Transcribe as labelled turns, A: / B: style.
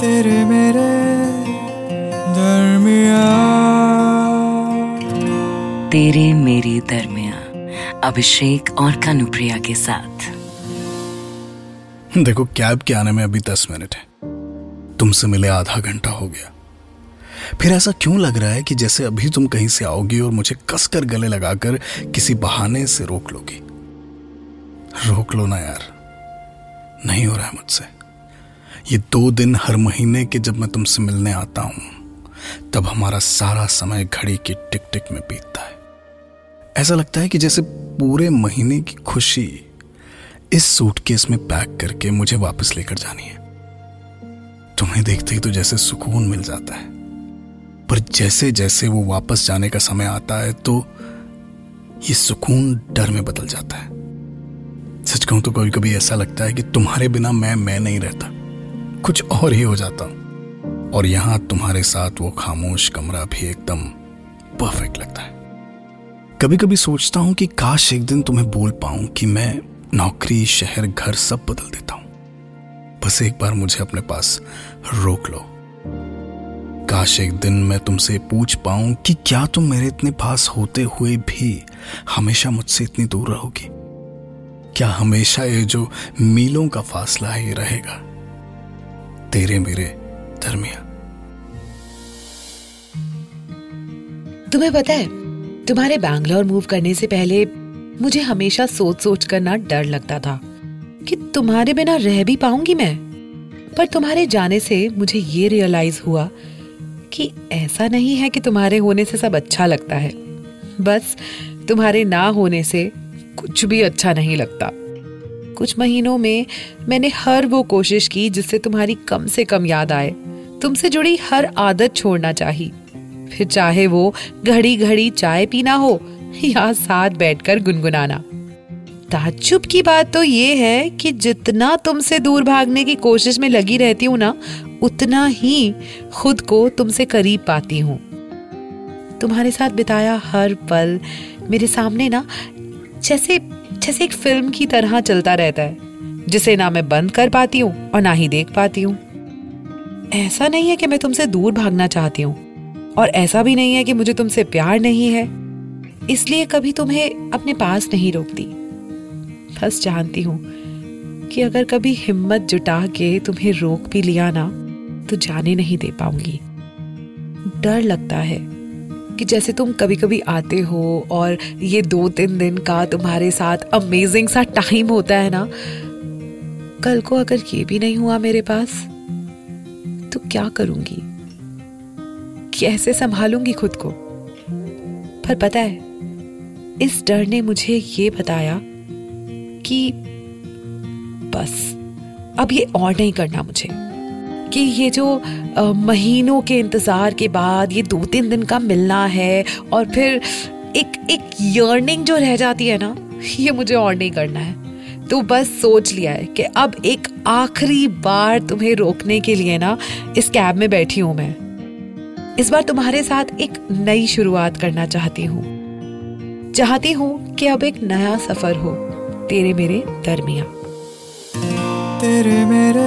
A: तेरे मेरे दरमिया
B: तेरे मेरे दरमिया अभिषेक और कनुप्रिया के साथ।
C: देखो कैब के आने में अभी दस मिनट है। तुमसे मिले आधा घंटा हो गया। फिर ऐसा क्यों लग रहा है कि जैसे अभी तुम कहीं से आओगी और मुझे कसकर गले लगाकर किसी बहाने से रोक लोगी? रोक लो ना यार। नहीं हो रहा है मुझसे। ये दो दिन हर महीने के जब मैं तुमसे मिलने आता हूँ, तब हमारा सारा समय घड़ी की टिक टिक में बीतता है। ऐसा लगता है कि जैसे पूरे महीने की खुशी इस सूटकेस में पैक करके मुझे वापस लेकर जानी है। तुम्हें देखते ही तो जैसे सुकून मिल जाता है। पर जैसे जैसे वो वापस जाने का समय आता है तो ये सुकून डर में बदल जाता है। सच कहूँ तो कभी कभी ऐसा लगता है कि तुम्हारे बिना मैं मैं नहीं रहता। कुछ और ही हो जाता। हूँ और यहाँ तुम्हारे साथ वो खामोश कमरा भी एकदम परफेक्ट लगता है। कभी कभी सोचता हूँ कि काश एक दिन तुम्हें बोल पाऊँ कि मैं नौकरी, शहर, घर सब बदल देता हूँ। बस एक बार मुझे अपने पास रोक लो। काश एक दिन मैं तुमसे पूछ पाऊँ कि क्या तुम मेरे इतने पास होते हुए भी हमेशा मुझसे इतनी दूर रहोगी? क्या हमेशा ये जो मीलों का फासला है ये रहेगा? तेरे मेरे दरमिया
D: तुम्हें पता है, तुम्हारे बैंगलोर मूव करने से पहले मुझे हमेशा सोच सोच कर ना डर लगता था कि तुम्हारे बिना रह भी पाऊँगी मैं। पर तुम्हारे जाने से मुझे ये रियलाइज़ हुआ कि ऐसा नहीं है कि तुम्हारे होने से सब अच्छा लगता है। बस तुम्हारे ना होने से कुछ भी अच्छा नहीं लगता। कुछ महीनों में मैंने हर वो कोशिश की जिससे तुम्हारी कम से कम याद आए। तुमसे जुड़ी हर आदत छोड़ना चाहिए फिर चाहे वो घड़ी घड़ी चाय पीना हो या साथ बैठकर गुनगुनाना। ताज्जुब की बात तो ये है कि जितना तुमसे दूर भागने की कोशिश में लगी रहती हूँ ना, उतना ही खुद को तुमसे करीब पाती हूँ। तुम्हारे साथ बिताया हर पल मेरे सामने ना, जैसे जैसे एक फ़िल्म की तरह चलता रहता है, जिसे ना मैं बंद कर पाती हूँ और ना ही देख पाती हूँ। ऐसा नहीं है कि मैं तुमसे दूर भागना चाहती हूँ, और ऐसा भी नहीं है कि मुझे तुमसे प्यार नहीं है। इसलिए कभी तुम्हें अपने पास नहीं रोकती। बस जानती हूँ कि अगर कभी हिम्मत जुटा के तुम्हें रोक भी लिया ना तो जाने नहीं दे पाऊँगी। डर लगता है। कि जैसे तुम कभी कभी आते हो और ये दो तीन दिन का तुम्हारे साथ अमेजिंग सा टाइम होता है ना, कल को अगर ये भी नहीं हुआ मेरे पास तो क्या करूँगी? कैसे संभालूँगी खुद को? पर पता है, इस डर ने मुझे ये बताया कि बस, अब ये और नहीं करना मुझे। कि ये जो महीनों के इंतज़ार के बाद ये दो तीन दिन का मिलना है और फिर एक एक यर्निंग जो रह जाती है ना, ये मुझे और नहीं करना है। तो बस सोच लिया है कि अब एक आखिरी बार तुम्हें रोकने के लिए ना इस कैब में बैठी हूँ मैं। इस बार तुम्हारे साथ एक नई शुरुआत करना चाहती हूँ। चाहती हूँ कि अब एक नया सफ़र हो, तेरे मेरे दरमिया
A: तेरे मेरे